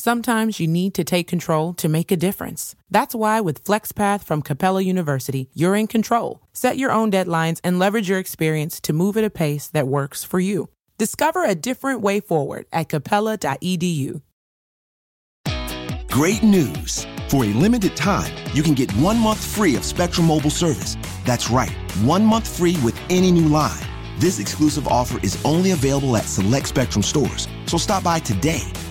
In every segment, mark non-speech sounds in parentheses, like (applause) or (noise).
Sometimes you need to take control to make a difference. That's why with FlexPath from Capella University, you're in control. Set your own deadlines and leverage your experience to move at a pace that works for you. Discover a different way forward at capella.edu. Great news. For a limited time, you can get one month free of Spectrum Mobile service. That's right, one month free with any new line. This exclusive offer is only available at select Spectrum stores, so stop by today.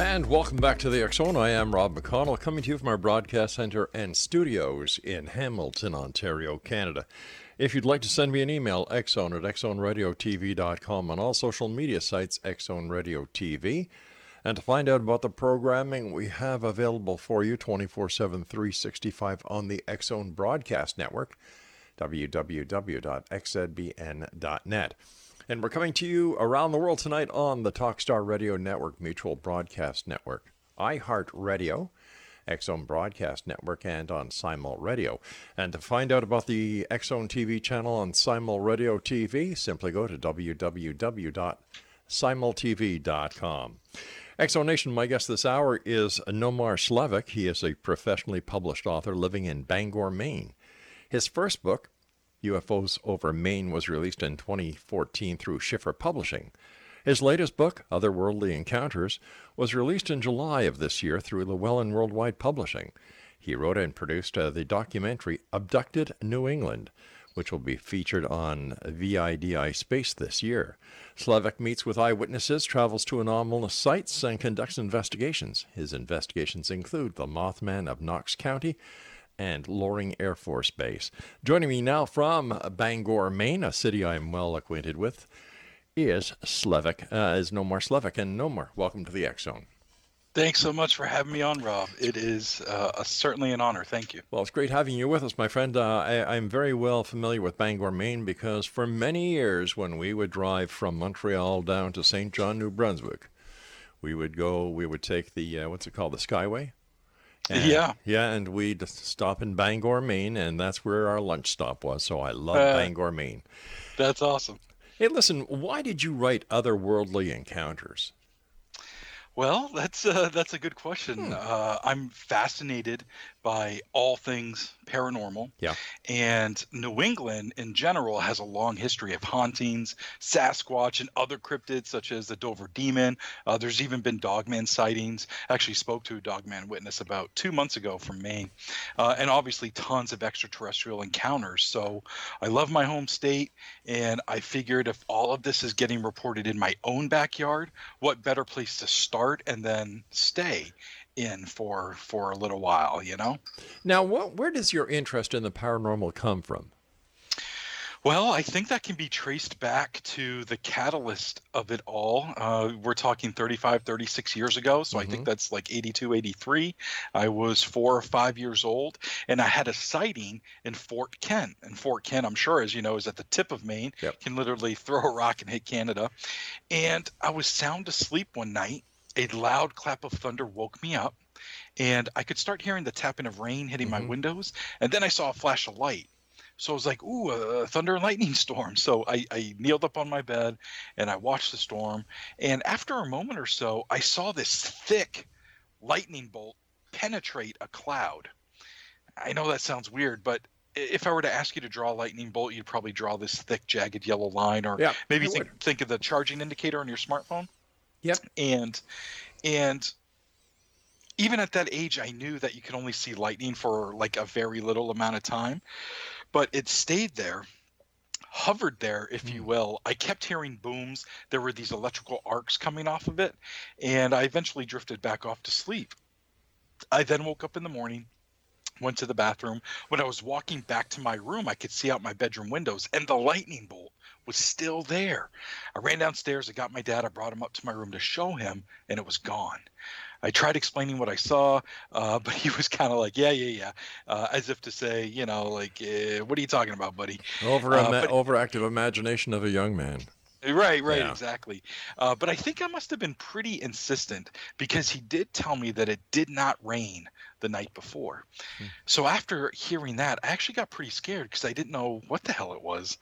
And welcome back to the X Zone. I am Rob McConnell, coming to you from our broadcast center and studios in Hamilton, Ontario, Canada. If you'd like to send me an email, xzone at xzoneradiotv.com on all social media sites, X Zone Radio TV. And to find out about the programming we have available for you 24 7, 365 on the X Zone Broadcast Network, www.xzbn.net. And we're coming to you around the world tonight on the Talkstar Radio Network, Mutual Broadcast Network, iHeartRadio, Zone Broadcast Network, and on Simul Radio. And to find out about the Zone TV channel on Simul Radio TV, simply go to www.simultv.com. Exonation, my guest this hour is Nomar Slevik. He is a professionally published author living in Bangor, Maine. His first book, UFOs Over Maine was released in 2014 through Schiffer Publishing. His latest book, Otherworldly Encounters, was released in July of this year through Llewellyn Worldwide Publishing. He wrote and produced uh, the documentary Abducted New England, which will be featured on VIDI Space this year. Slevik meets with eyewitnesses, travels to anomalous sites, and conducts investigations. His investigations include the Mothman of Knox County, and Loring Air Force Base. Joining me now from Bangor, Maine, a city I'm well acquainted with, is Slevik, uh, is Nomar Slevik. And Nomar, welcome to the X Zone. Thanks so much for having me on, Rob. It is uh, a, certainly an honor. Thank you. Well, it's great having you with us, my friend. Uh, I, am very well familiar with Bangor, Maine, because for many years, when we would drive from Montreal down to St. John, New Brunswick, we would go, we would take the, uh, what's it called, the Skyway? And, yeah. Yeah, and we'd stop in Bangor, Maine, and that's where our lunch stop was. So I love uh, Bangor, Maine. That's awesome. Hey, listen, why did you write Otherworldly Encounters? Well, that's uh, that's a good question. Hmm. Uh, I'm fascinated by all things paranormal. Yeah. And New England in general has a long history of hauntings, Sasquatch, and other cryptids such as the Dover Demon. Uh, there's even been Dogman sightings. I actually spoke to a Dogman witness about two months ago from Maine. Uh, and obviously tons of extraterrestrial encounters. So I love my home state. And I figured if all of this is getting reported in my own backyard, what better place to start and then stay in for for a little while, you know. Now, what, where does your interest in the paranormal come from? Well, I think that can be traced back to the catalyst of it all. Uh, we're talking 35, 36 years ago. So mm-hmm. I think mm-hmm. that's like 82, 83. I was four or five years old, and I had a sighting in Fort Kent. And Fort Kent, I'm sure, as you know, is at the tip of Maine, yep. can literally (laughs) throw a rock and hit Canada. And I was sound asleep one night a loud clap of thunder woke me up, and I could start hearing the tapping of rain hitting mm-hmm. my windows. And then I saw a flash of light. So I was like, ooh, a thunder and lightning (laughs) storm. So I, I kneeled up on my bed and I watched the storm. And after a moment or so, I saw this thick lightning bolt penetrate a cloud. I know that sounds weird, but if I were to ask you to draw a lightning bolt, you'd probably draw this thick, jagged yellow line, or yeah, maybe think, think of the charging indicator on your smartphone. Yep. And and even at that age I knew that you could only see lightning for like a very little amount of time, but it stayed there hovered there, if you hmm. will. I kept hearing booms. There were these electrical arcs coming off of it, and I eventually drifted back off to sleep. I then woke up in the morning, went to the bathroom. When I was walking back to my room, I could see out my bedroom windows, and the lightning bolt was still there. I ran downstairs, I got my dad, I brought him up to my room to show him, and it was gone. I tried explaining what I saw, uh, (laughs) but he was kind of like, "Yeah, yeah, yeah," uh, as if to say, you know, like, eh, "What are you talking about, buddy?" Over uh, but, overactive imagination of a young man. Right, right, yeah. exactly. Uh, but I think I must have been pretty insistent because he did tell me that it did not rain the night before. Hmm. So after hearing that, I actually got pretty scared because I didn't know what the hell it was.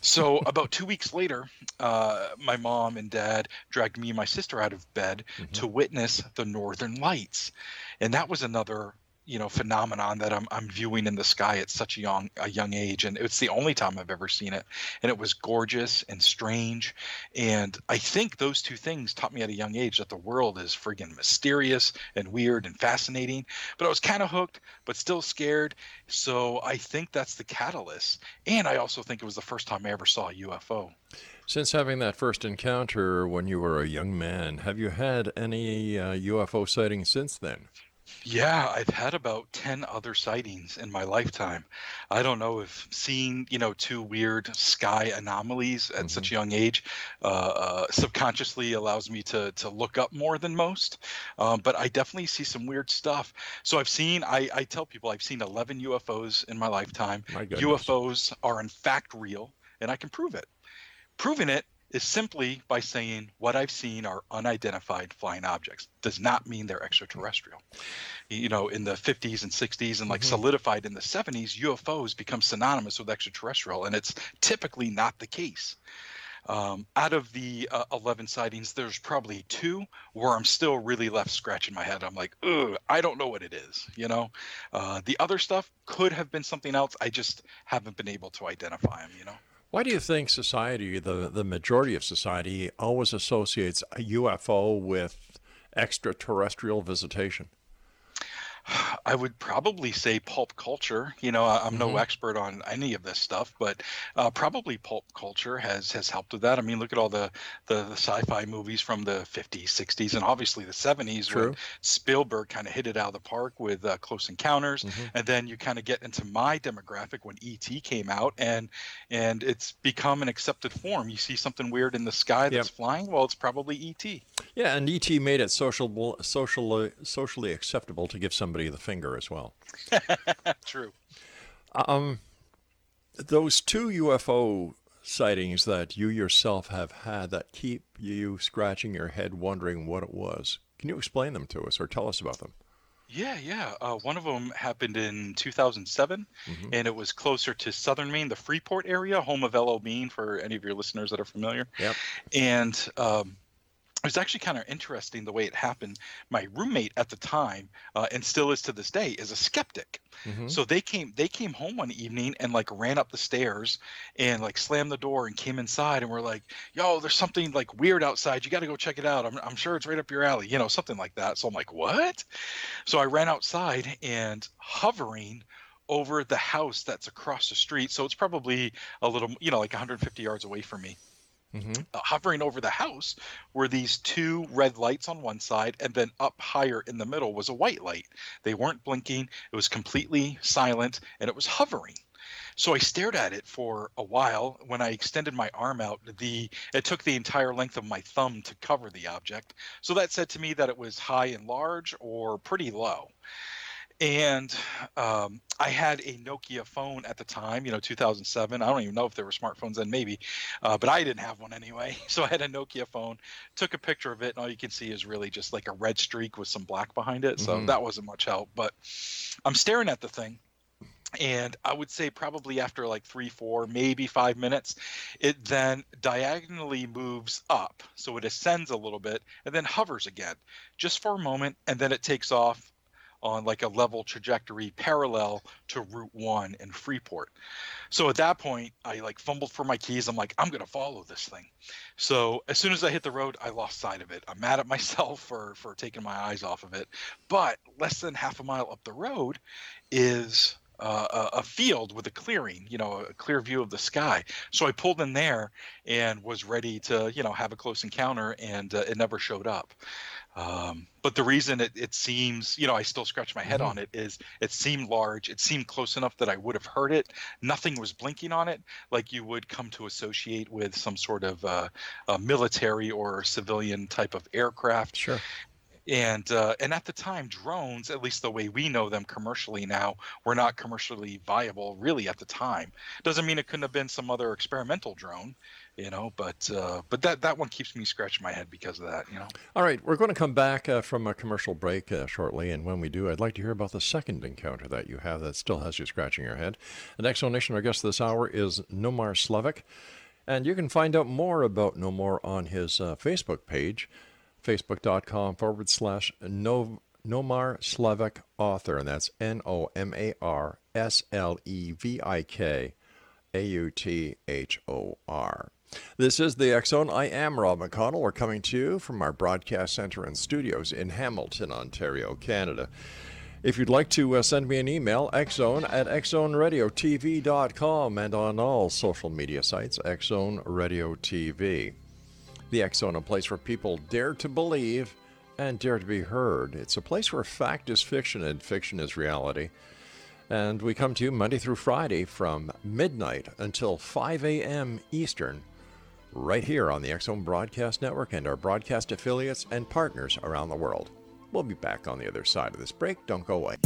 So about two weeks later, uh, my mom and dad dragged me and my sister out of bed mm-hmm. to witness the Northern Lights, and that was another you know phenomenon that I'm I'm viewing in the sky at such a young a young age, and it's the only time I've ever seen it, and it was gorgeous and strange, and I think those two things taught me at a young age that the world is friggin' mysterious and weird and fascinating. But I was kind of hooked, but still scared. So I think that's the catalyst, and I also think it was the first time I ever saw a UFO. Since having that first encounter when you were a young man, have you had any uh, UFO sightings since then? Yeah, I've had about 10 other sightings in my lifetime. I don't know if seeing, you know, two weird sky anomalies at such a mm-hmm. young age uh, uh, subconsciously allows me to to look up more than most. Um, but I definitely see some weird stuff. So I've seen, I, I tell people I've seen 11 UFOs in my lifetime. My UFOs are in fact real, and I can prove it. Proving it is simply by saying what I've seen are unidentified flying objects. Does not mean they're extraterrestrial. You know, in the 50s and 60s and like mm-hmm. solidified in the 70s, UFOs become synonymous with extraterrestrial, and it's typically not the case. Um, out of the uh, 11 sightings, there's probably two where I'm still really left scratching my head. I'm like, ugh, I don't know what it is. You know, uh, the other stuff could have been something else. I just haven't been able to identify them. You know. Why do you think society, the, the majority of society, always associates a UFO with extraterrestrial visitation? I would probably say pulp culture. You know, I'm mm-hmm. no expert on any of this stuff, but uh, probably pulp culture has has helped with that. I mean, look at all the, the, the sci-fi movies from the 50s, 60s, and obviously the 70s, True. where Spielberg kind of hit it out of the park with uh, Close Encounters, mm-hmm. and then you kind of get into my demographic when ET came out, and and it's become an accepted form. You see something weird in the sky that's yep. flying, well, it's probably ET. Yeah, and ET made it social, socially, socially acceptable to give somebody somebody the finger as well. (laughs) True. Um, those two UFO sightings that you yourself have had that keep you scratching your head wondering what it was. Can you explain them to us or tell us about them? Yeah, yeah. Uh, one of them happened in 2007, mm-hmm. and it was closer to southern Maine, the Freeport area, home of L.O. Bean, for any of your listeners that are familiar. Yep. And um, it was actually kind of interesting the way it happened. My roommate at the time, uh, and still is to this day, is a skeptic. Mm-hmm. So they came they came home one evening and like ran up the stairs and like slammed the door and came inside and were like, "Yo, there's something like weird outside. You got to go check it out. I'm I'm sure it's right up your alley." You know, something like that. So I'm like, "What?" So I ran outside and hovering over the house that's across the street. So it's probably a little, you know, like 150 yards away from me Mm-hmm. Uh, hovering over the house were these two red lights on one side, and then up higher in the middle was a white light. They weren't blinking, it was completely silent, and it was hovering. So I stared at it for a while. When I extended my arm out, the it took the entire length of my thumb to cover the object. So that said to me that it was high and large or pretty low and um, I had a Nokia phone at the time, you know, 2007. I don't even know if there were smartphones then, maybe, uh, but I didn't have one anyway. (laughs) So I had a Nokia phone, took a picture of it, and all you can see is really just like a red streak with some black behind it. So mm-hmm. that wasn't much help. But I'm staring at the thing. And I would say probably after like three, four, maybe five minutes, it then diagonally moves up. So it ascends a little bit and then hovers again just for a moment. And then it takes off on like a level trajectory parallel to Route 1 in Freeport. So at that point, I like fumbled for my keys. I'm like, I'm going to follow this thing. So as soon as I hit the road, I lost sight of it. I'm mad at (laughs) myself for for taking my eyes off of it. But less than half a mile up the road is uh, a, field with a clearing, you know, a clear view of the sky. So I pulled in there and was ready to, you know, have a close encounter, and uh, it never showed up. Um, but the reason it, it seems, you know, I still scratch my head mm-hmm. on it is it seemed large. It seemed close enough that I would have heard it. Nothing was blinking on it like you would come to associate with some sort of uh, military or civilian type of aircraft. Sure. and uh, and at the time drones at least the way we know them commercially now were not commercially viable really at the time doesn't mean it couldn't have been some other experimental drone you know but uh, but that that one keeps me scratching my head because of that you know? All right we're going to come back uh, from a commercial break uh, shortly and when we do i'd like to hear about the second encounter that you have that still has you scratching your head. The next donation our guest this hour is nomar Slevik and you can find out more about nomar on his uh, facebook page facebook.com forward slash no, Nomar Slevik author, and that's N O M This is the Zone. I am Rob McConnell. We're coming to you from our broadcast center and studios in Hamilton, Ontario, Canada. If you'd like to uh, send me an email, xzone at xzoneradiotv.com and on all social media sites, Xzone Radio TV. The Zone, a place where people dare to believe and dare to be heard. It's a place where fact is fiction and fiction is reality. And we come to you Monday through Friday from midnight until 5 a.m. Eastern, right here on the Zone Broadcast Network and our broadcast affiliates and partners around the world. We'll be back on the other side of this break. Don't go away.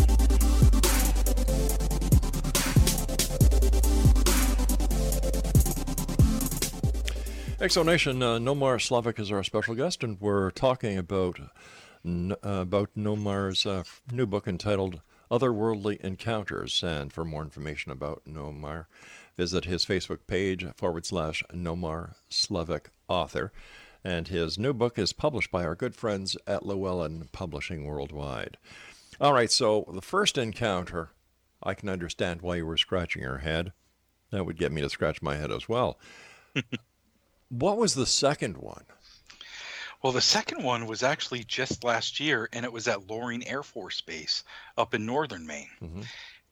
Exonation, uh, Nomar Slevik is our special guest, and we're talking about uh, about Nomar's uh, new book entitled Otherworldly Encounters. And for more information about Nomar, visit his Facebook page forward slash Nomar Slevik author. And his new book is published by our good friends at Llewellyn Publishing Worldwide. All right, so the first encounter, I can understand why you were scratching your head. That would get me to scratch my head as well. (laughs) What was the second one? Well, the second one was actually just last year, and it was at Loring Air Force Base up in northern Maine. Mm-hmm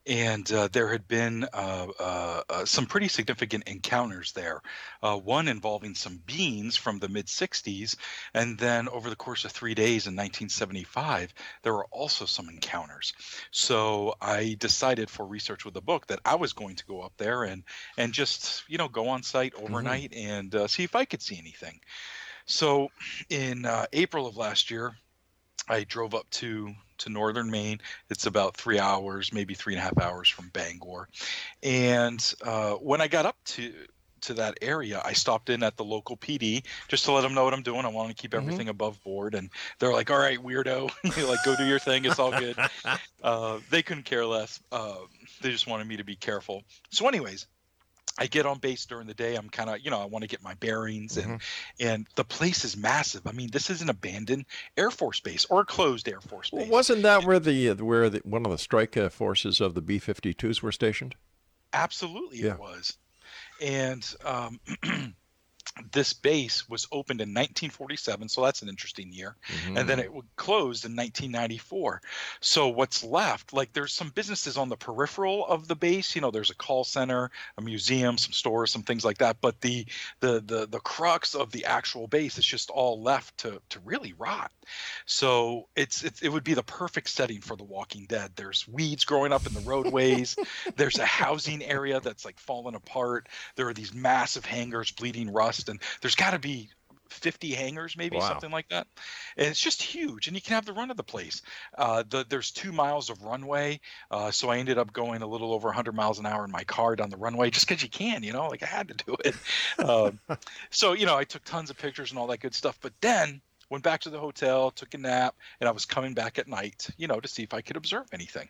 and uh, there had been uh, uh, uh, some pretty significant encounters there. Uh, one involving some beans from the mid 60s, and then over the course of three days in 1975, there were also some encounters. So I decided for research with the book that I was going to go up there and and just you know go on site mm-hmm. overnight mm-hmm. and uh, see if I could see anything. So in April of last year, I drove up to to northern Maine. It's about three hours, maybe three and a half hours from Bangor. And uh, when I got up to to that area, I stopped in at the local PD just to let them know what I'm doing. I want to keep mm-hmm. everything mm-hmm. above board, and they're like, "All right, weirdo, (laughs) like go do your thing. It's all good." (laughs) uh, they couldn't care less. Uh, they just wanted me to be careful. So, anyways, I get on base during the day. I'm kind of, you know, I want to get my bearings, and mm-hmm. and the place is massive. I mean, this is an abandoned Air Force base or a closed Air Force base. Well, wasn't that where the where the, one of the strike uh, forces of the B-52s were stationed? Absolutely, yeah. it was. And um, (clears throat) this base was opened in 1947 so that's an interesting year mm-hmm. and then it closed in 1994 so what's left like there's some businesses on the peripheral of the base you know there's a call center a museum some stores some things like that but the the the, the crux of the actual base is just all left to to really rot. So it's, it's it would be the perfect setting for the walking dead. There's weeds growing up in the roadways. (laughs) There's a housing area that's like fallen apart. There are these massive hangars bleeding rust and there's got to be 50 hangars, maybe wow. something like that. And it's just huge, and you can have the run of the place. Uh, the, there's two miles of runway, uh, so I ended up going a little over 100 miles an hour in my car down the runway just because you can, you know, like I had to do it. (laughs) Um, so you know, I took tons of pictures and all that good stuff. But then went back to the hotel, took a nap, and I was coming back at night, you know, to see if I could observe anything.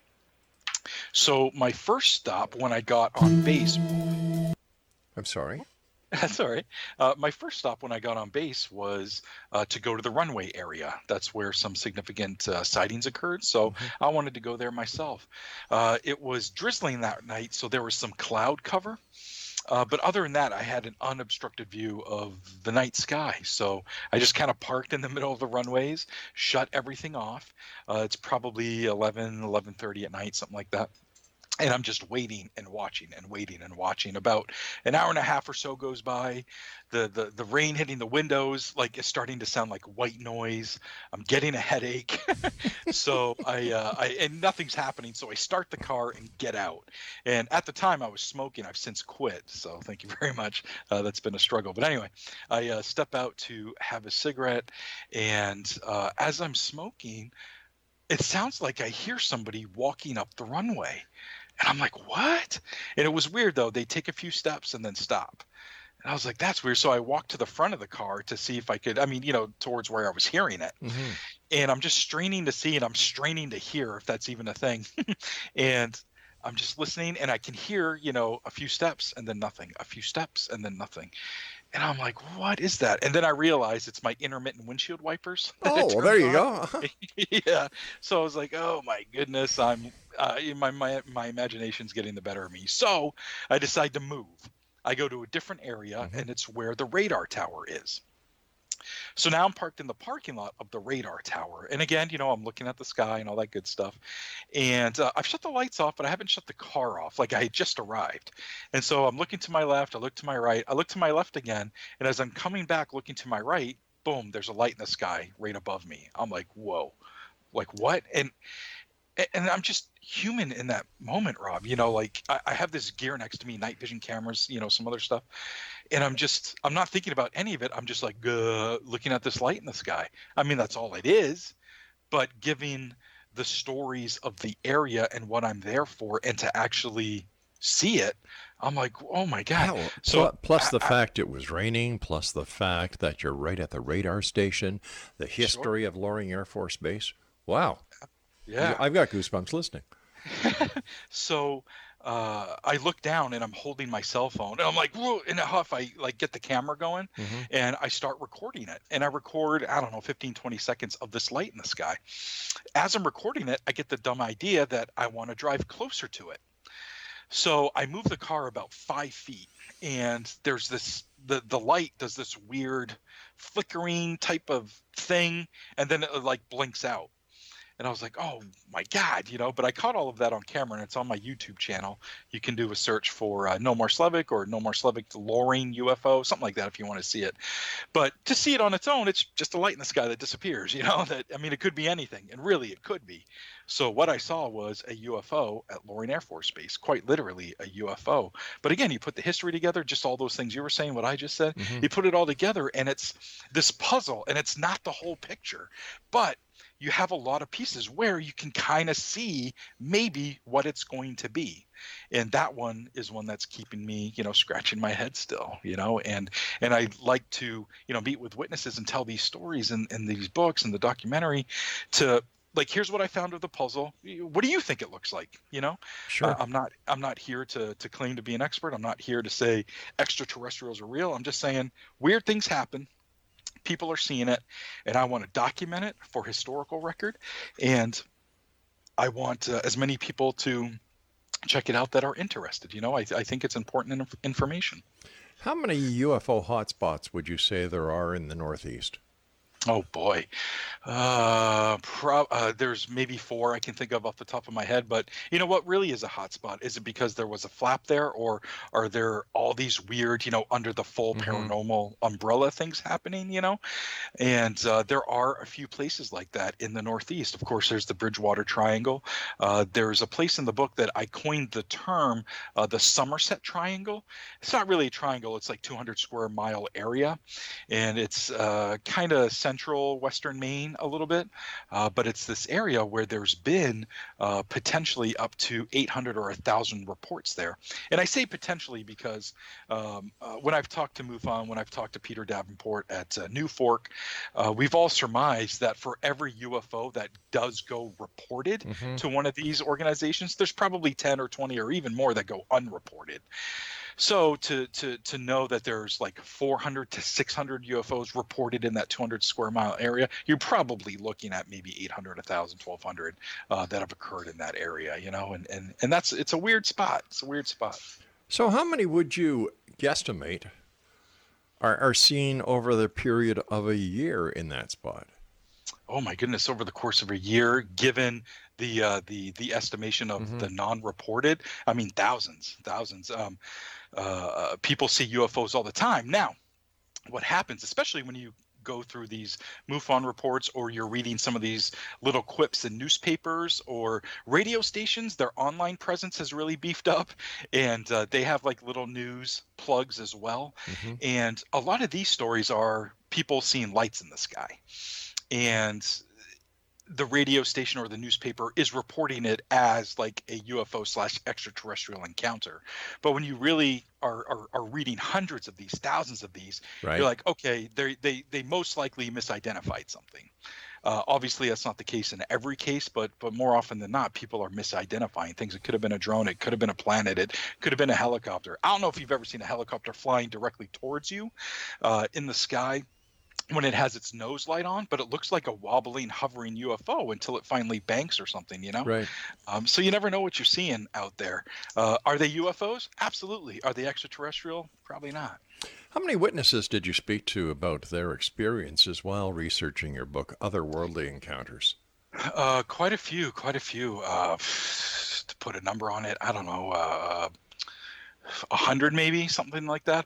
So my first stop when I got on base. I'm sorry. (laughs) That's all right. Uh, my first stop when I got on base was uh, to go to the runway area. That's where some significant uh, sightings occurred. So mm-hmm. I wanted to go there myself. Uh, it was drizzling that night, so there was some cloud cover. Uh, but other than that, I had an unobstructed view of the night sky. So I just kind of parked in the (laughs) middle of the runways, shut everything off. Uh, it's probably 11, 11.30 at night, something like that and I'm just waiting and watching and waiting and watching. About an hour and a half or so goes by. The the the rain hitting the windows like is starting to sound like white noise. I'm getting a headache. (laughs) so I uh, I and nothing's happening. So I start the car and get out. And at the time I was smoking. I've since quit. So thank you (laughs) very much. Uh, that's been a struggle. But anyway, I uh, step out to have a cigarette, and uh, as I'm smoking, it sounds like I hear somebody walking up the runway and I'm like, what? And it was weird though. They take a few steps and then stop. And I was like, that's weird. So I walked to the front of the car to see if I could, I mean, you know, towards where I was hearing it. Mm-hmm. And I'm just straining to see and I'm straining to hear if that's even a thing. (laughs) and I'm just listening and I can hear, you know, a few steps and then nothing, a few steps and then nothing. And I'm like, what is that? And then I realized it's my intermittent windshield wipers. (laughs) Oh, well, there you on. go. (laughs) (laughs) yeah. So I was like, oh my goodness, I'm uh, my my my imagination's getting the better of me. So I decide to move. I go to a different area, mm-hmm. and it's where the radar tower is. So now I'm parked in the parking lot of the radar tower. And again, you know, I'm looking at the sky and all that good stuff. And uh, I've shut the lights off, but I haven't shut the car off. Like I had just arrived. And so I'm looking to my left. I look to my right. I look to my left again. And as I'm coming back looking to my right, boom, there's a light in the sky right above me. I'm like, whoa, like what? And and I'm just human in that moment, Rob. You know, like I, I, have this gear next to me, night vision cameras, you know, some other stuff, and I'm just I'm not thinking about any of it. I'm just like uh, looking at this light in the sky. I mean, that's all it is, but giving the stories of the area and what I'm there for, and to actually see it, I'm like, oh my god! So plus the I, fact it was raining, plus the fact that you're right at the radar station, the history sure. of Loring Air Force Base. Wow. Yeah. I've got goosebumps listening. (laughs) so uh, I look down and I'm holding my cell phone and I'm like, whoa, in a huff, I like get the camera going mm-hmm. and I start recording it. And I record, I don't know, 15, 20 seconds of this light in the sky. As I'm recording it, I get the dumb idea that I want to drive closer to it. So I move the car about five feet and there's this, the, the light does this weird flickering type of thing and then it like blinks out and I was like, oh my god, you know. But I caught all of that on camera, and it's on my YouTube channel. You can do a search for uh, Nomar Slevik or Nomar Slevik Loring UFO, something like that, if you want to see it. But to see it on its own, it's just a light in the sky that disappears. (laughs) You know, that I mean, it could be anything, and really, it could be. So what I saw was a UFO at Loring Air Force Base, quite literally a UFO. But again, you put the history together, just all those things you were saying, what I just said, mm-hmm. you put it all together, and it's this puzzle, and it's not the whole picture, but you have a lot of pieces where you can kind of see maybe what it's going to be. And that one is one that's keeping me you know scratching my head still you know and and i like to you know meet with witnesses and tell these stories in, in these books and the documentary to like here's what i found of the puzzle. What do you think it looks like you know? Sure. Uh, i'm not i'm not here to to claim to be an expert. I'm not here to say extraterrestrials are real. I'm just saying weird things happen people are seeing it and i want to document it for historical record. And i want uh, as many people to check it out that are interested you know? I, I think it's important information. How many ufo hotspots would you say there are in the northeast Oh boy, uh, pro- uh, there's maybe four I can think of off the top of my head. But you know what really is a hotspot? Is it because there was a flap there, or are there all these weird, you know, under the full mm-hmm. paranormal umbrella things happening? You know, and uh, there are a few places like that in the Northeast. Of course, there's the Bridgewater Triangle. Uh, there's a place in the book that I coined the term uh, the Somerset Triangle. It's not really a triangle; it's like 200 square mile area, and it's uh, kind of central western Maine a little bit, uh, but it's this area where there's been uh, potentially up to 800 or 1,000 reports there. And I say potentially because um, uh, when I've talked to MUFON, when I've talked to Peter Davenport at uh, NUFORC, uh, we've all surmised that for every UFO that does go reported mm-hmm. to one of these organizations, there's probably 10 or 20 or even more that go unreported. So to to to know that there's like 400 to 600 UFOs reported in that 200 square mile area, you're probably looking at maybe 800, 1,000, 1,200 uh, that have occurred in that area. You know, and and and that's it's a weird spot. It's a weird spot. So how many would you guesstimate are, are seen over the period of a year in that spot? oh my goodness, over the course of a year, given the uh, the the estimation of mm-hmm. the non-reported, I mean thousands, thousands. Um, uh, people see UFOs all the time. Now, what happens, especially when you go through these MUFON reports or you're reading some of these little quips in newspapers or radio stations, their online presence has really beefed up and uh, they have like little news plugs as well. Mm-hmm. And a lot of these stories are people seeing lights in the sky. And the radio station or the newspaper is reporting it as like a UFO slash extraterrestrial encounter. But when you really are, are, are reading hundreds of these, thousands of these, right. you're like, okay, they they they most likely misidentified something. Uh, obviously, that's not the case in every case, but but more often than not, people are misidentifying things. It could have been a drone, it could have been a planet, it could have been a helicopter. I don't know if you've ever seen a helicopter flying directly towards you uh, in the sky when it has its nose light on, but it looks like a wobbling, hovering UFO until it finally banks or something, you know? Right. Um, so you never know what you're seeing out there. Uh, are they UFOs? Absolutely. Are they extraterrestrial? Probably not. How many witnesses did you speak to about their experiences while researching your book, Otherworldly Encounters? Uh, quite a few, quite a few. Uh, to put a number on it, I don't know, uh, a hundred maybe, something like that.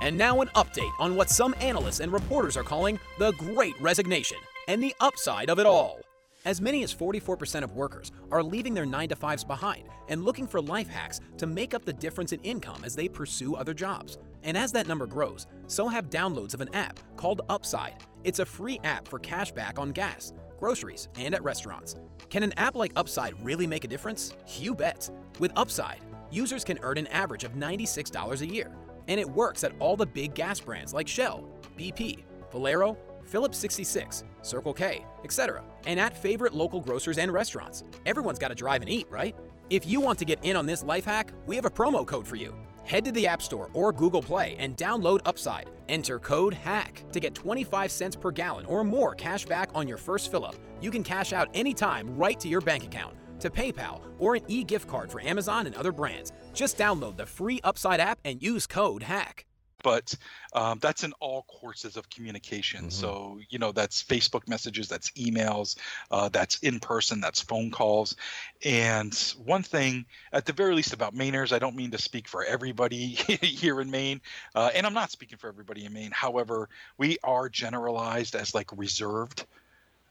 And now, an update on what some analysts and reporters are calling the Great Resignation and the upside of it all. As many as 44% of workers are leaving their 9 to 5s behind and looking for life hacks to make up the difference in income as they pursue other jobs. And as that number grows, so have downloads of an app called Upside. It's a free app for cash back on gas, groceries, and at restaurants. Can an app like Upside really make a difference? You bet. With Upside, users can earn an average of $96 a year and it works at all the big gas brands like Shell, BP, Valero, Phillips 66, Circle K, etc., and at favorite local grocers and restaurants. Everyone's got to drive and eat, right? If you want to get in on this life hack, we have a promo code for you. Head to the App Store or Google Play and download Upside. Enter code HACK to get 25 cents per gallon or more cash back on your first fill up. You can cash out anytime right to your bank account to PayPal or an e gift card for Amazon and other brands. Just download the free Upside app and use code HACK. But um, that's in all courses of communication. Mm-hmm. So, you know, that's Facebook messages, that's emails, uh, that's in person, that's phone calls. And one thing, at the very least, about Mainers, I don't mean to speak for everybody (laughs) here in Maine, uh, and I'm not speaking for everybody in Maine. However, we are generalized as like reserved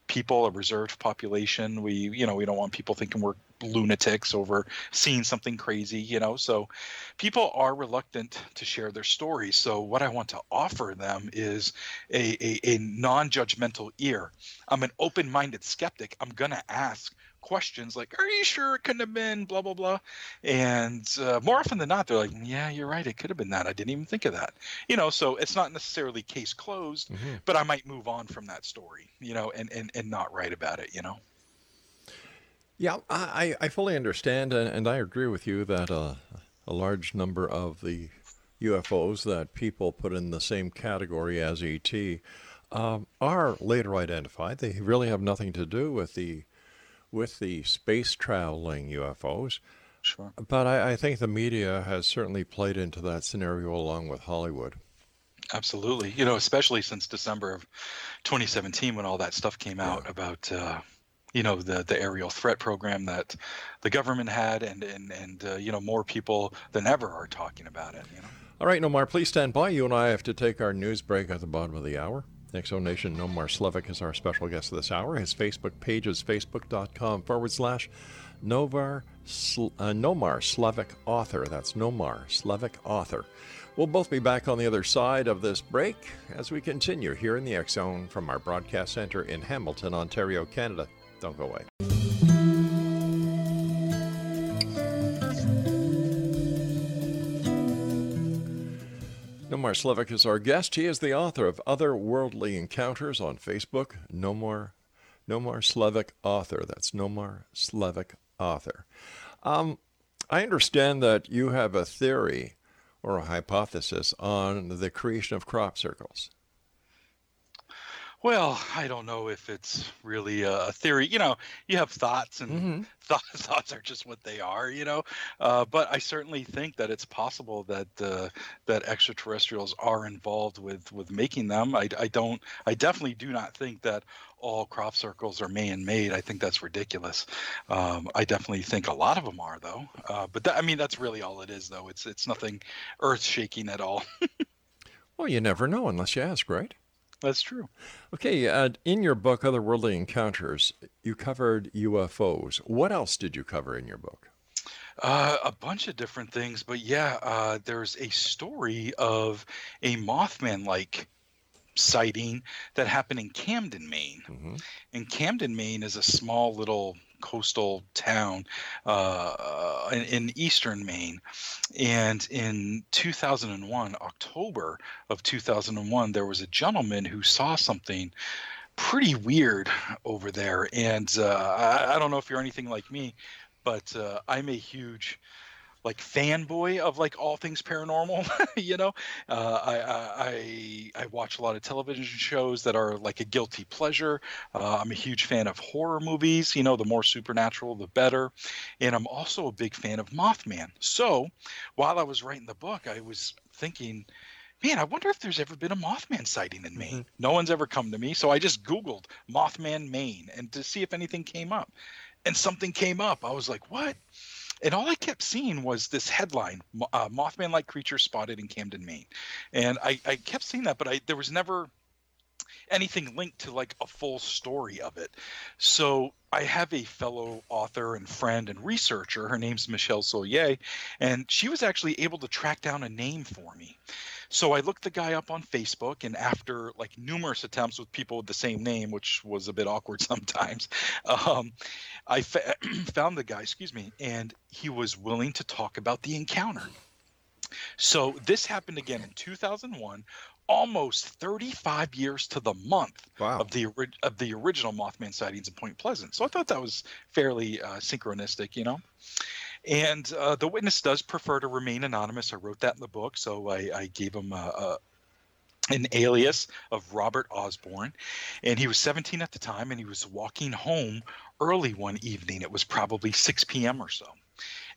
people, a reserved population. We, you know, we don't want people thinking we're lunatics over seeing something crazy, you know. So people are reluctant to share their stories. So what I want to offer them is a, a, a non-judgmental ear. I'm an open-minded skeptic. I'm gonna ask questions like, "Are you sure it couldn't have been blah blah blah?" And uh, more often than not, they're like, "Yeah, you're right. It could have been that. I didn't even think of that." You know, so it's not necessarily case closed, mm-hmm. but I might move on from that story, you know, and and and not write about it, you know. Yeah, I I fully understand, and, and I agree with you that uh, a large number of the UFOs that people put in the same category as ET um, are later identified. They really have nothing to do with the with the space traveling UFOs. Sure. But I, I think the media has certainly played into that scenario along with Hollywood. Absolutely. You know, especially since December of 2017 when all that stuff came out yeah. about uh, you know the the aerial threat program that the government had and and and uh, you know more people than ever are talking about it, you know. All right, Nomar, please stand by. You and I have to take our news break at the bottom of the hour. Exo Nation Nomar Slevik is our special guest of this hour. His Facebook page is facebook.com forward slash Novar, uh, Nomar Slevik author. That's Nomar Slevik author. We'll both be back on the other side of this break as we continue here in the Zone from our broadcast center in Hamilton, Ontario, Canada. Don't go away. Nomar Slevik is our guest. He is the author of Otherworldly Encounters on Facebook. Nomar, Nomar Slevik author. That's Nomar Slevik author. Um, I understand that you have a theory or a hypothesis on the creation of crop circles. Well, I don't know if it's really a theory. You know, you have thoughts, and mm-hmm. (laughs) th- thoughts are just what they are. You know, uh, but I certainly think that it's possible that uh, that extraterrestrials are involved with with making them. I, I don't. I definitely do not think that all crop circles are man-made. I think that's ridiculous. Um, I definitely think a lot of them are, though. Uh, but that, I mean, that's really all it is, though. It's it's nothing earth-shaking at all. (laughs) well, you never know unless you ask, right? That's true. Okay, uh, in your book, Otherworldly Encounters, you covered UFOs. What else did you cover in your book? Uh, a bunch of different things, but yeah, uh, there's a story of a Mothman like sighting that happened in Camden, Maine. Mm-hmm. And Camden, Maine is a small little coastal town uh, in, in, eastern Maine. And in 2001, October of 2001, there was a gentleman who saw something pretty weird over there. And uh, I, I, don't know if you're anything like me, but uh, I'm a huge like fanboy of like all things paranormal. (laughs) you know, uh, I, I I watch a lot of television shows that are like a guilty pleasure. Uh, I'm a huge fan of horror movies. You know, the more supernatural, the better. And I'm also a big fan of Mothman. So while I was writing the book, I was thinking. Man, I wonder if there's ever been a Mothman sighting in Maine. Mm-hmm. No one's ever come to me, so I just Googled Mothman Maine and to see if anything came up. And something came up. I was like, "What?" And all I kept seeing was this headline: uh, "Mothman-like creature spotted in Camden, Maine," and I, I kept seeing that, but I there was never anything linked to like a full story of it. So I have a fellow author and friend and researcher. Her name's Michelle Souliere, and she was actually able to track down a name for me. So I looked the guy up on Facebook, and after like numerous attempts with people with the same name, which was a bit awkward (laughs) sometimes, um, I fa- (clears throat) found the guy, excuse me, and he was willing to talk about the encounter. So this happened again in 2001, almost 35 years to the month wow. of the of the original Mothman sightings in Point Pleasant. So I thought that was fairly uh, synchronistic, you know. And uh, the witness does prefer to remain anonymous. I wrote that in the book, so I, I gave him a, a, an alias of Robert Osborne. And he was 17 at the time, and he was walking home early one evening. It was probably 6 p.m. or so.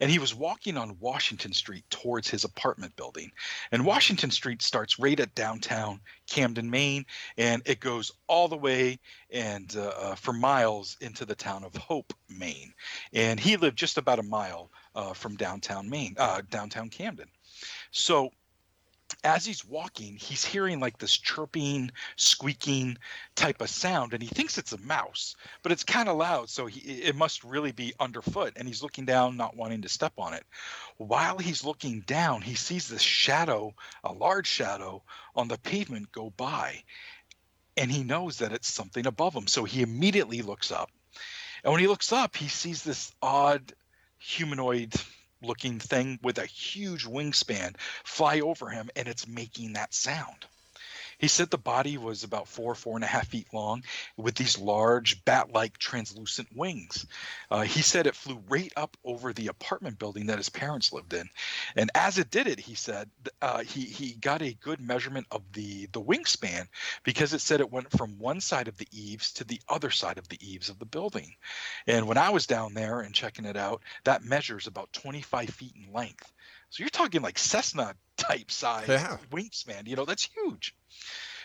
And he was walking on Washington Street towards his apartment building. And Washington Street starts right at downtown Camden, Maine, and it goes all the way and uh, uh for miles into the town of Hope, Maine. And he lived just about a mile uh, from downtown Maine, uh, downtown Camden. So as he's walking, he's hearing like this chirping, squeaking type of sound, and he thinks it's a mouse, but it's kind of loud, so he, it must really be underfoot. And he's looking down, not wanting to step on it. While he's looking down, he sees this shadow, a large shadow, on the pavement go by, and he knows that it's something above him. So he immediately looks up, and when he looks up, he sees this odd humanoid looking thing with a huge wingspan fly over him and it's making that sound. He said the body was about four, four and a half feet long with these large bat like translucent wings. Uh, he said it flew right up over the apartment building that his parents lived in. And as it did it, he said uh, he, he got a good measurement of the, the wingspan because it said it went from one side of the eaves to the other side of the eaves of the building. And when I was down there and checking it out, that measures about 25 feet in length. So you're talking like Cessna type size yeah. wingspan. You know, that's huge.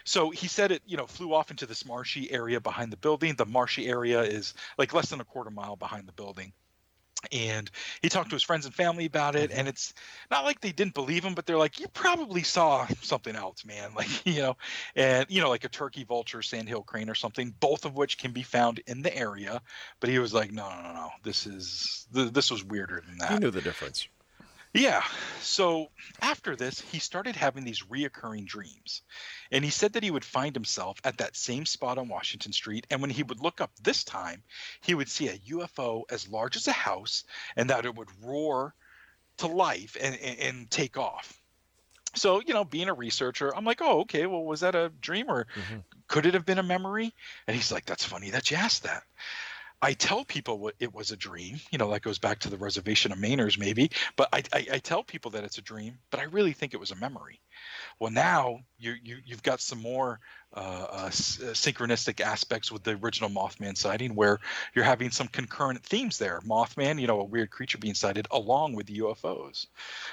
So he said it, you know, flew off into this marshy area behind the building. The marshy area is like less than a quarter mile behind the building. And he talked to his friends and family about it, mm-hmm. and it's not like they didn't believe him, but they're like, "You probably saw something else, man." (laughs) Like, you know, and you know, like a turkey vulture, sandhill crane, or something. Both of which can be found in the area. But he was like, "No, no, no, no. This is this was weirder than that." He knew the difference. Yeah. So after this, he started having these reoccurring dreams. And he said that he would find himself at that same spot on Washington Street. And when he would look up this time, he would see a UFO as large as a house and that it would roar to life and, and, and take off. So, you know, being a researcher, I'm like, oh, okay, well, was that a dream or mm-hmm. could it have been a memory? And he's like, that's funny that you asked that. I tell people what it was a dream. You know, that goes back to the reservation of Mainers, maybe. But I, I, I, tell people that it's a dream, but I really think it was a memory. Well, now you, you you've got some more uh, uh, uh, synchronistic aspects with the original Mothman sighting, where you're having some concurrent themes there. Mothman, you know, a weird creature being sighted along with the UFOs.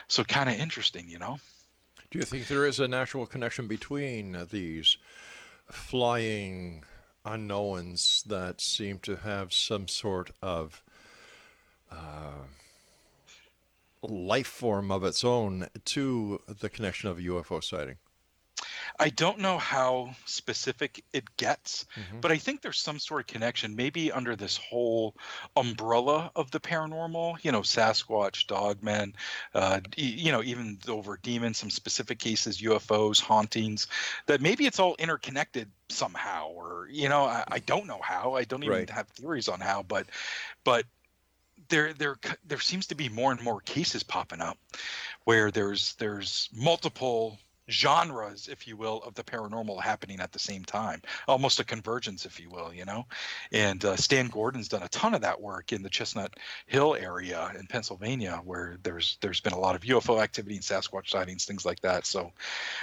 So kind of interesting, you know. Do you think there is a natural connection between these flying unknowns that seem to have some sort of uh, life form of its own to the connection of a UFO sighting? I don't know how specific it gets, mm-hmm. but I think there's some sort of connection, maybe under this whole umbrella of the paranormal. You know, Sasquatch, Dogmen, uh, you know, even over demons, some specific cases, UFOs, hauntings. That maybe it's all interconnected somehow, or you know, I, I don't know how. I don't even right. have theories on how, but but there there there seems to be more and more cases popping up where there's there's multiple genres, if you will, of the paranormal happening at the same time, almost a convergence, if you will, you know. And uh, Stan Gordon's done a ton of that work in the Chestnut Hill area in Pennsylvania, where there's there's been a lot of UFO activity and Sasquatch sightings, things like that. So,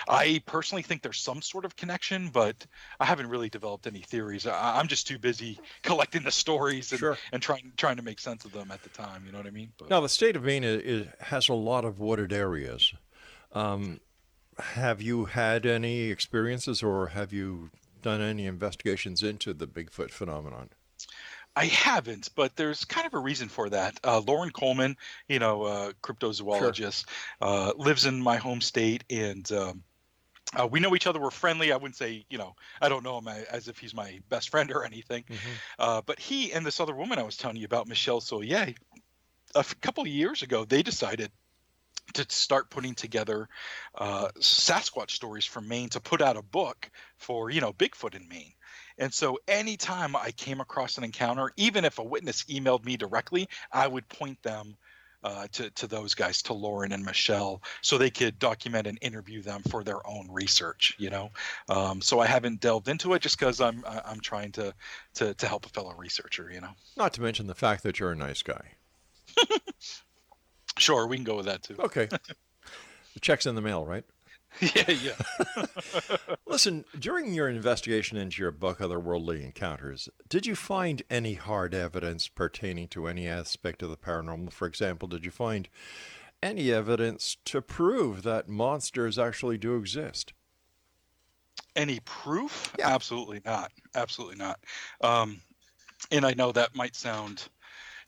I personally think there's some sort of connection, but I haven't really developed any theories. I, am just too busy (laughs) collecting the stories and, sure. and trying trying to make sense of them at the time. You know what I mean? But, now, the state of Maine is, has a lot of wooded areas. Um, have you had any experiences or have you done any investigations into the Bigfoot phenomenon? I haven't, but there's kind of a reason for that. Uh, Loren Coleman, you know, uh, cryptozoologist, sure. uh, lives in my home state, and um, uh, we know each other. We're friendly. I wouldn't say, you know, I don't know him as if he's my best friend or anything. Mm-hmm. Uh, but he and this other woman I was telling you about, Michelle Souliere, a f- couple of years ago, they decided to start putting together uh, Sasquatch stories from Maine to put out a book for you know Bigfoot in Maine. And so anytime I came across an encounter, even if a witness emailed me directly, I would point them uh, to to those guys, to Loren and Michelle, so they could document and interview them for their own research. You know, um, so I haven't delved into it just because I'm I'm trying to, to to help a fellow researcher. You know, not to mention the fact that you're a nice guy. (laughs) Sure, we can go with that too. Okay. (laughs) the check's in the mail, right? yeah, yeah. (laughs) Listen, during your investigation into your book, Otherworldly Encounters, did you find any hard evidence pertaining to any aspect of the paranormal? For example, did you find any evidence to prove that monsters actually do exist? Any proof? Yeah. Absolutely not. Absolutely not. Um, and I know that might sound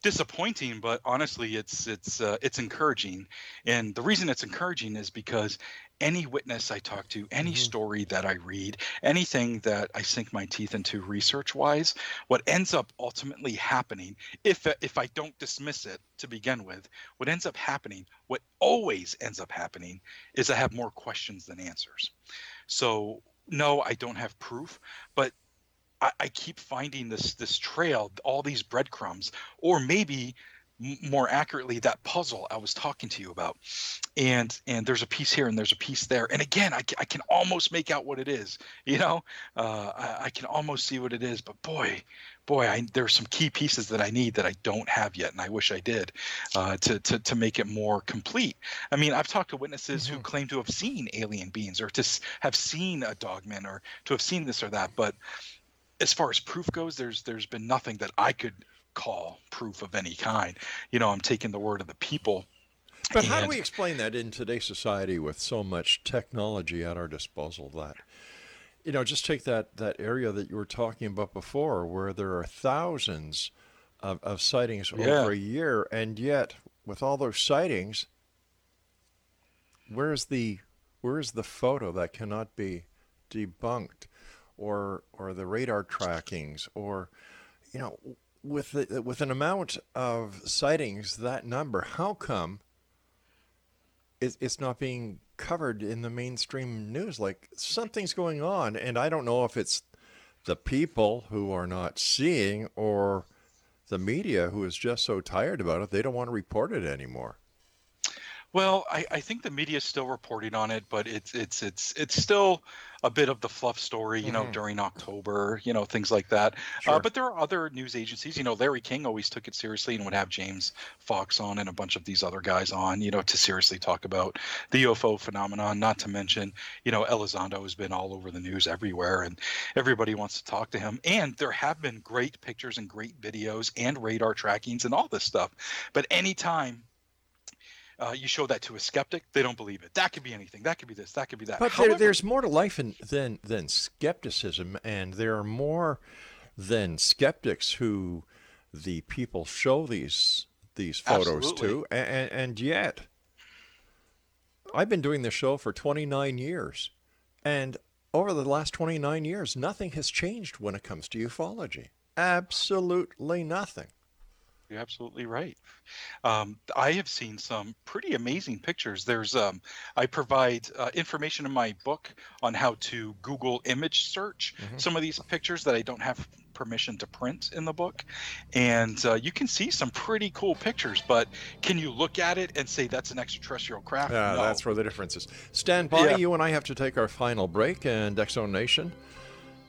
disappointing, but honestly, it's it's uh, it's encouraging. And the reason it's encouraging is because any witness I talk to, any mm-hmm. story that I read, anything that I sink my teeth into research wise, what ends up ultimately happening, if if I don't dismiss it to begin with, what ends up happening, what always ends up happening, is I have more questions than answers. So no, I don't have proof, but I, I keep finding this this trail, all these breadcrumbs, or maybe more accurately that puzzle I was talking to you about. And and there's a piece here and there's a piece there. And again, I, I can almost make out what it is. You know, uh, I, I can almost see what it is. But boy, boy, I, are some key pieces that I need that I don't have yet, and I wish I did uh, to, to to make it more complete. I mean, I've talked to witnesses mm-hmm. who claim to have seen alien beings or to have seen a dogman or to have seen this or that, but as far as proof goes, there's there's been nothing that I could call proof of any kind. You know, I'm taking the word of the people. But how do we explain that in today's society with so much technology at our disposal that you know, just take that that area that you were talking about before where there are thousands of, of sightings yeah. over a year and yet with all those sightings where's the where's the photo that cannot be debunked or or the radar trackings or you know with the, with an amount of sightings that number how come it's, it's not being covered in the mainstream news? Like something's going on and i don't know if it's the people who are not seeing or the media who is just so tired about it they don't want to report it anymore well, I, I think the media is still reporting on it, but it's it's it's it's still a bit of the fluff story, you know, mm-hmm. during October, you know, things like that. Uh, sure. Uh, but there are other news agencies. You know, Larry King always took it seriously and would have James Fox on and a bunch of these other guys on, you know, to seriously talk about the UFO phenomenon. Not to mention, you know, Elizondo has been all over the news everywhere, and everybody wants to talk to him. And there have been great pictures and great videos and radar trackings and all this stuff. But anytime uh, you show that to a skeptic, they don't believe it. That could be anything. That could be this. That could be that. But However, there, there's more to life in, than than skepticism, and there are more than skeptics who the people show these these photos absolutely. to, and, and yet I've been doing this show for 29 years, and over the last 29 years, nothing has changed when it comes to ufology. Absolutely nothing. You're absolutely right. Um, I have seen some pretty amazing pictures. There's, um, I provide uh, information in my book on how to Google image search mm-hmm. some of these pictures that I don't have permission to print in the book, and uh, you can see some pretty cool pictures. But can you look at it and say that's an extraterrestrial craft? Yeah, no. that's where the difference is. Stand by. Yeah. You and I have to take our final break, and X Nation.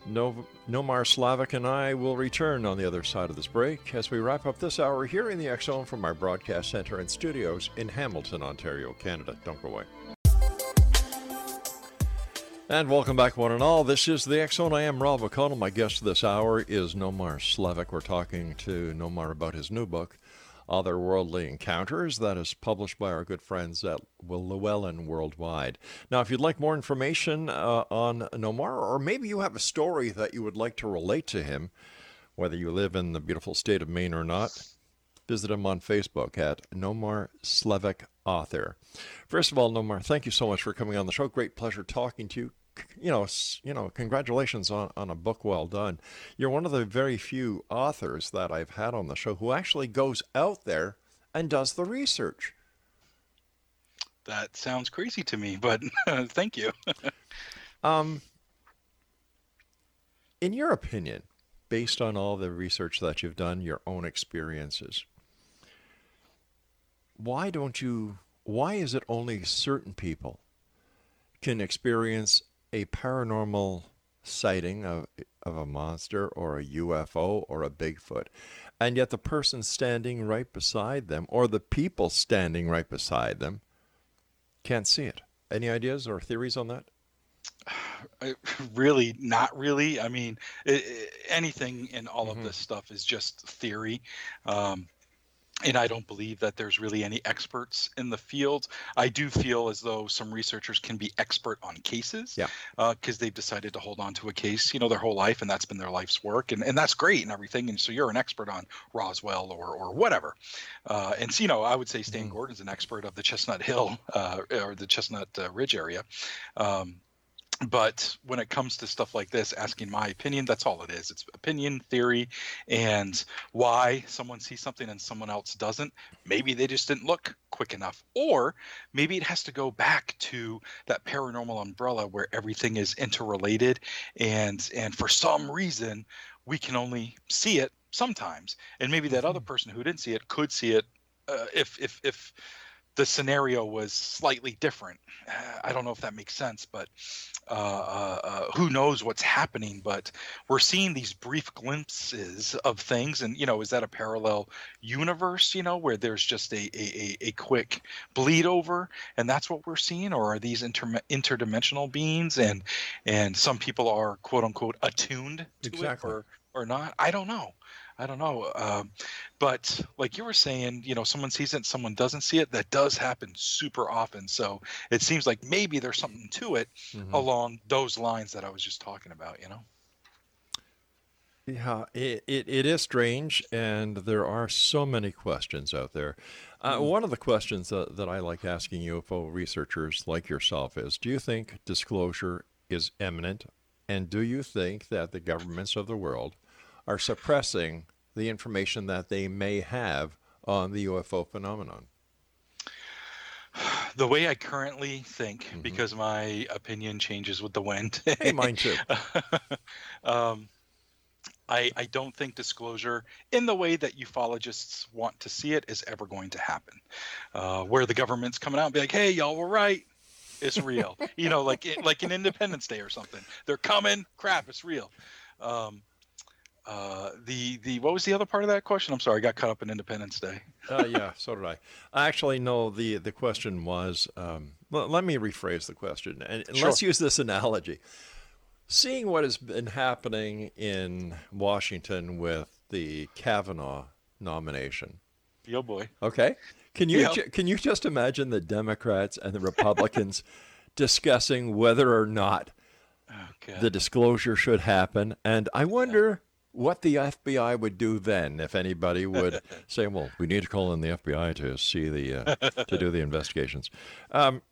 No, Nomar Slevik and I will return on the other side of this break as we wrap up this hour here in the Zone from our broadcast center and studios in Hamilton, Ontario, Canada. Don't go away. And welcome back, one and all. This is the Zone. I am Rob McConnell. My guest this hour is Nomar Slevik. We're talking to Nomar about his new book, Otherworldly Encounters that is published by our good friends at Llewellyn Worldwide. Now, if you'd like more information uh, on Nomar, or maybe you have a story that you would like to relate to him, whether you live in the beautiful state of Maine or not, visit him on Facebook at Nomar Slevik Author. First of all, Nomar, thank you so much for coming on the show. Great pleasure talking to you you know, you know, congratulations on, on a book well done. You're one of the very few authors that I've had on the show who actually goes out there and does the research. That sounds crazy to me, but (laughs) thank you. (laughs) um, in your opinion, based on all the research that you've done, your own experiences, why don't you? Why is it only certain people can experience a paranormal sighting of, of a monster or a UFO or a Bigfoot, and yet the person standing right beside them or the people standing right beside them can't see it. Any ideas or theories on that? (sighs) (sighs) really not really i mean it, it, anything in all mm-hmm. of this stuff is just theory um, and I don't believe that there's really any experts in the field. I do feel as though some researchers can be expert on cases, yeah, because uh, they've decided to hold on to a case, you know, their whole life, and that's been their life's work, and, and that's great and everything. And so you're an expert on Roswell or or whatever. Uh, and so, you know, I would say Stan mm-hmm. Gordon's an expert of the Chestnut Hill uh, or the Chestnut uh, Ridge area. Um, but when it comes to stuff like this asking my opinion that's all it is. It's opinion theory and why someone sees something and someone else doesn't. Maybe they just didn't look quick enough. Or maybe it has to go back to that paranormal umbrella where everything is interrelated and and for some reason we can only see it sometimes. And maybe that other mm-hmm. person who didn't see it could see it uh, if if if the scenario was slightly different. I don't know if that makes sense, but uh, uh, uh, who knows what's happening? But we're seeing these brief glimpses of things, and you know, is that a parallel universe? You know, where there's just a a, a quick bleed over, and that's what we're seeing, or are these inter- interdimensional beings? And and some people are quote unquote attuned to exactly. it, or or not? I don't know. I don't know. Um, but like you were saying, you know, someone sees it, someone doesn't see it. That does happen super often. So it seems like maybe there's something to it mm-hmm. along those lines that I was just talking about. You know. Yeah, it, it, it is strange, and there are so many questions out there. Uh, mm-hmm. One of the questions that, that I like asking UFO researchers like yourself is Do you think disclosure is imminent? And do you think that the governments of the world are suppressing the information that they may have on the UFO phenomenon? The way I currently think, mm-hmm. because my opinion changes with the wind. hey, mine too. (laughs) um, I, I don't think disclosure in the way that ufologists want to see it is ever going to happen. Uh, where the government's coming out and be like, hey, y'all were right. It's real. (laughs) you know, like like an Independence Day or something. They're coming. Crap, it's real. Um, uh, the the what was the other part of that question? I'm sorry, I got caught up in Independence Day. uh, yeah, so did I. Actually, no. The the question was. Um, well, let me rephrase the question, and, and sure. let's use this analogy. Seeing what has been happening in Washington with the Kavanaugh nomination. Yo, boy. Okay. Can you yep. ju- can you just imagine the Democrats and the Republicans (laughs) discussing whether or not oh, the disclosure should happen? And I wonder what the FBI would do then if anybody would (laughs) say, "Well, we need to call in the FBI to see the uh, to do the investigations." Um,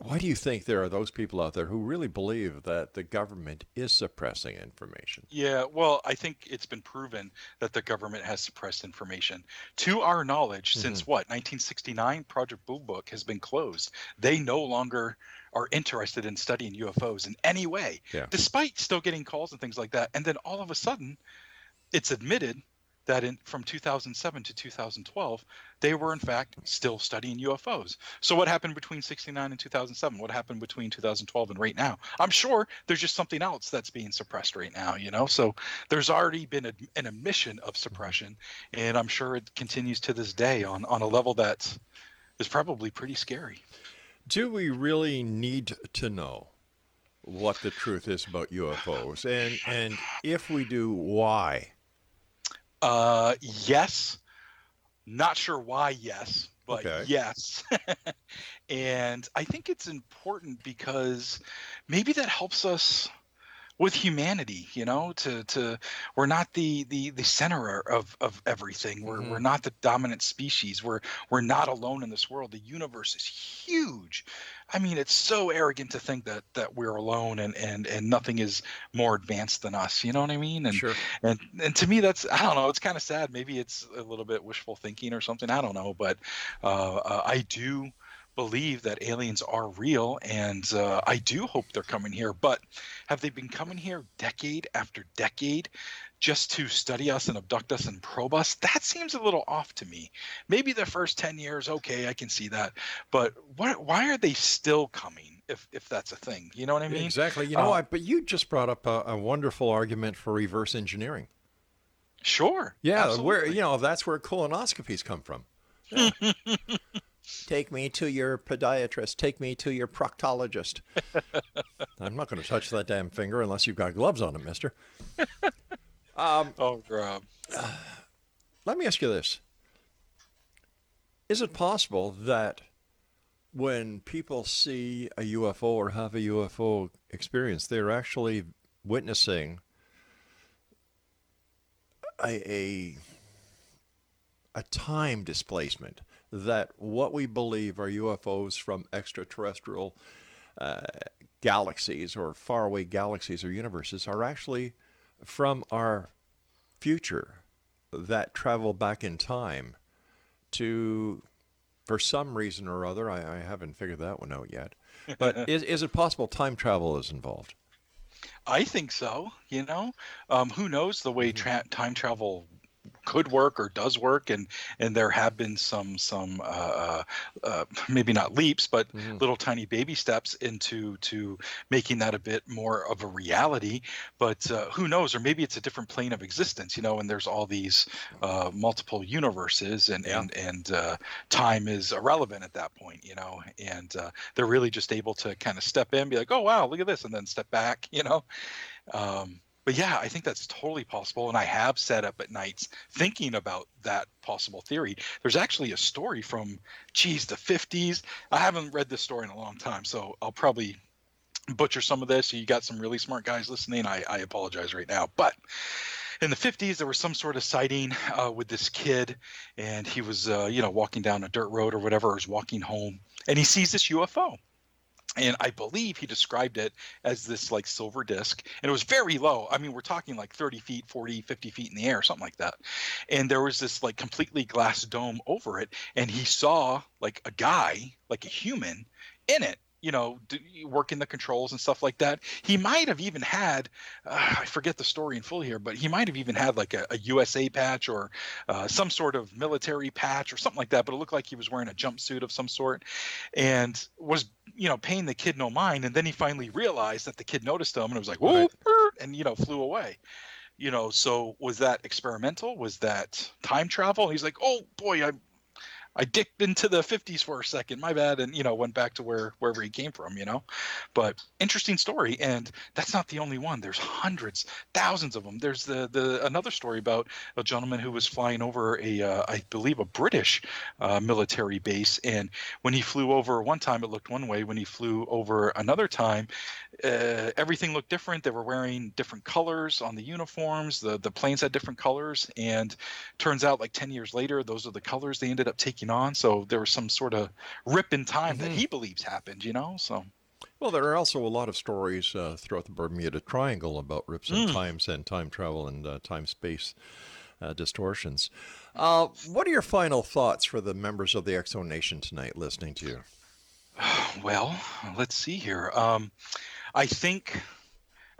why do you think there are those people out there who really believe that the government is suppressing information? Yeah, well, I think it's been proven that the government has suppressed information. To our knowledge, mm-hmm. since what, 1969, Project Blue Book has been closed. They no longer are interested in studying UFOs in any way, yeah. despite still getting calls and things like that. And then all of a sudden, it's admitted that in from 2007 to 2012 they were in fact still studying UFOs. So what happened between 69 and 2007? What happened between 2012 and right now? I'm sure there's just something else that's being suppressed right now, you know. So there's already been a, an admission of suppression and I'm sure it continues to this day on on a level that is probably pretty scary. Do we really need to know what the truth is about UFOs? And and if we do, why? Uh, yes. Not sure why. Yes, but okay. yes. (laughs) and I think it's important because maybe that helps us with humanity you know to to we're not the the the center of of everything. We're mm-hmm. we're not the dominant species. We're we're not alone in this world. The universe is huge. I mean it's so arrogant to think that that we're alone and and and nothing is more advanced than us you know what i mean? And sure. and and to me that's i don't know it's kind of sad. Maybe it's a little bit wishful thinking or something. I don't know. But uh, uh, i do believe that aliens are real, and uh, I do hope they're coming here. But have they been coming here decade after decade just to study us and abduct us and probe us? That seems a little off to me. Maybe the first 10 years, okay, I can see that. But what, why are they still coming? If, if that's a thing, you know what I mean? Exactly. You know, uh, I, but you just brought up a, a wonderful argument for reverse engineering. Sure. Yeah, absolutely. where you know that's where colonoscopies come from. (laughs) Yeah. Take me to your podiatrist. Take me to your proctologist. (laughs) I'm not going to touch that damn finger unless you've got gloves on it, mister. (laughs) Um, oh, Rob. Uh, (sighs) let me ask you this Is it possible that when people see a UFO or have a UFO experience, they're actually witnessing a, a, a time displacement? That what we believe are UFOs from extraterrestrial uh, galaxies or faraway galaxies or universes are actually from our future that travel back in time to, for some reason or other, I, I haven't figured that one out yet. But (laughs) is, is it possible time travel is involved? I think so. You know, um, who knows the way mm-hmm. tra- time travel could work or does work, and and there have been some some uh, uh, maybe not leaps, but mm-hmm. little tiny baby steps into to making that a bit more of a reality. But uh, who knows? Or maybe it's a different plane of existence, you know. And there's all these uh, multiple universes, and yeah. and and uh, time is irrelevant at that point, you know. And uh, they're really just able to kind of step in, be like, oh wow, look at this, and then step back, (laughs) you know. Um, but yeah, I think that's totally possible. And I have sat up at nights thinking about that possible theory. There's actually a story from, geez, the 50s. I haven't read this story in a long time, so I'll probably butcher some of this. You got some really smart guys listening. I, I apologize right now. But in the 50s there was some sort of sighting uh, with this kid and he was uh, you know walking down a dirt road or whatever or was walking home and he sees this ufo and I believe he described it as this like silver disc, and it was very low. I mean, we're talking like 30 feet, 40, 50 feet in the air, something like that. And there was this like completely glass dome over it, and he saw like a guy, like a human, in it you know, working the controls and stuff like that. He might have even had, uh, I forget the story in full here, but he might have even had like a, a USA patch or uh, some sort of military patch or something like that. But it looked like he was wearing a jumpsuit of some sort and was, you know, paying the kid no mind. And then he finally realized that the kid noticed him and it was like, whoa, and, you know, flew away. You know, so was that experimental? Was that time travel? he's like, oh boy, I'm I dipped into the 50s for a second. My bad, and you know went back to where wherever he came from. You know, but interesting story, and that's not the only one. There's hundreds, thousands of them. There's the the another story about a gentleman who was flying over a uh, I believe a British uh, military base, and when he flew over one time, it looked one way. When he flew over another time, uh, everything looked different. They were wearing different colors on the uniforms. The the planes had different colors, and turns out like 10 years later, those are the colors they ended up taking on. So there was some sort of rip in time mm-hmm. that he believes happened. You know, so. Well, there are also a lot of stories uh, throughout the Bermuda Triangle about rips in mm. times and time travel and uh, time space uh, distortions. Uh, what are your final thoughts for the members of the Zone Nation tonight listening to you? (sighs) Well, let's see here. Um, I think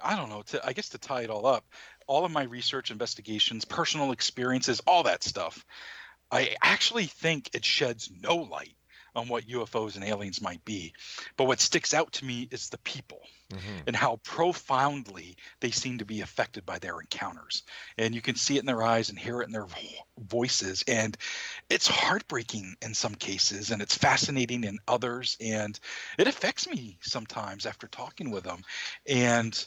I don't know. To, I guess to tie it all up, all of my research, investigations, personal experiences, all that stuff, I actually think it sheds no light on what UFOs and aliens might be. But what sticks out to me is the people mm-hmm. and how profoundly they seem to be affected by their encounters. And you can see it in their eyes and hear it in their voices. And it's heartbreaking in some cases, and it's fascinating in others. And it affects me sometimes after talking with them. And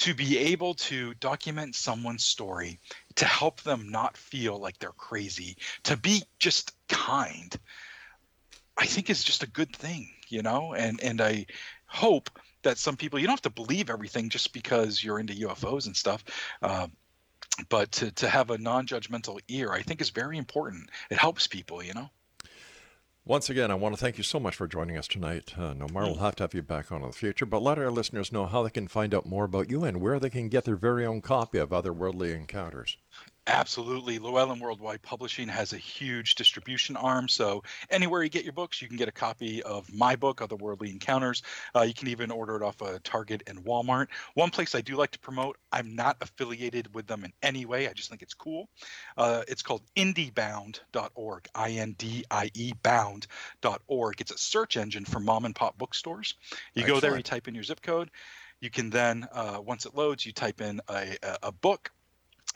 to be able to document someone's story, to help them not feel like they're crazy, to be just kind, I think is just a good thing, you know? And and I hope that some people you don't have to believe everything just because you're into UFOs and stuff. Uh, but to, to have a non-judgmental ear, I think is very important. It helps people, you know. Once again, I want to thank you so much for joining us tonight. Uh, Nomar will have to have you back on in the future, but let our listeners know how they can find out more about you and where they can get their very own copy of Otherworldly Encounters. Absolutely. Llewellyn Worldwide Publishing has a huge distribution arm. So anywhere you get your books, you can get a copy of my book, Otherworldly Encounters. Uh, you can even order it off of Target and Walmart. One place I do like to promote, I'm not affiliated with them in any way. I just think it's cool. Uh, it's called indiebound.org, I N D I E bound.org. It's a search engine for mom and pop bookstores. You Excellent. go there, you type in your zip code. You can then, uh, once it loads, you type in a, a book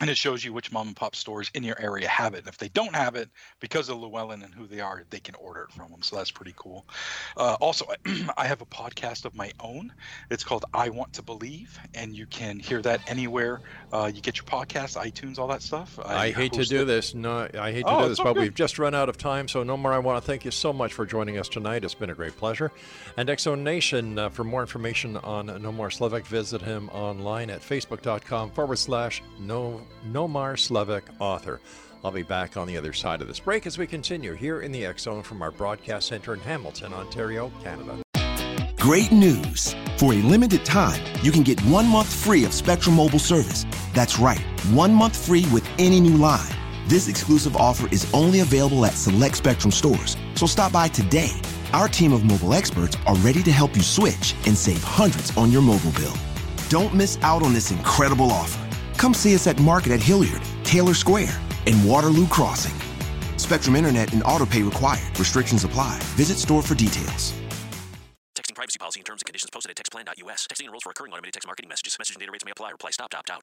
and it shows you which mom and pop stores in your area have it. And if they don't have it, because of Llewellyn and who they are, they can order it from them. So that's pretty cool. Uh, also, (clears throat) I have a podcast of my own. It's called I Want to Believe, and you can hear that anywhere uh, you get your podcast, iTunes, all that stuff. I, I hate to do it. this. No, I hate to oh, do this, but good. we've just run out of time. So Nomar. I want to thank you so much for joining us tonight. It's been a great pleasure. And Zone Nation, uh, for more information on Nomar Slevik, visit him online at facebook.com forward slash no Nomar Slevik, author. I'll be back on the other side of this break as we continue here in the X Zone from our broadcast center in Hamilton, Ontario, Canada. Great news! For a limited time, you can get one month free of Spectrum Mobile service. That's right, one month free with any new line. This exclusive offer is only available at select Spectrum stores, so stop by today. Our team of mobile experts are ready to help you switch and save hundreds on your mobile bill. Don't miss out on this incredible offer. Come see us at Market at Hilliard, Taylor Square, and Waterloo Crossing. Spectrum Internet and autopay required. Restrictions apply. Visit store for details. Texting privacy policy and terms and conditions posted at textplan.us. Texting enrolls for recurring automated text marketing messages. Message and data rates may apply. Reply stop to opt out.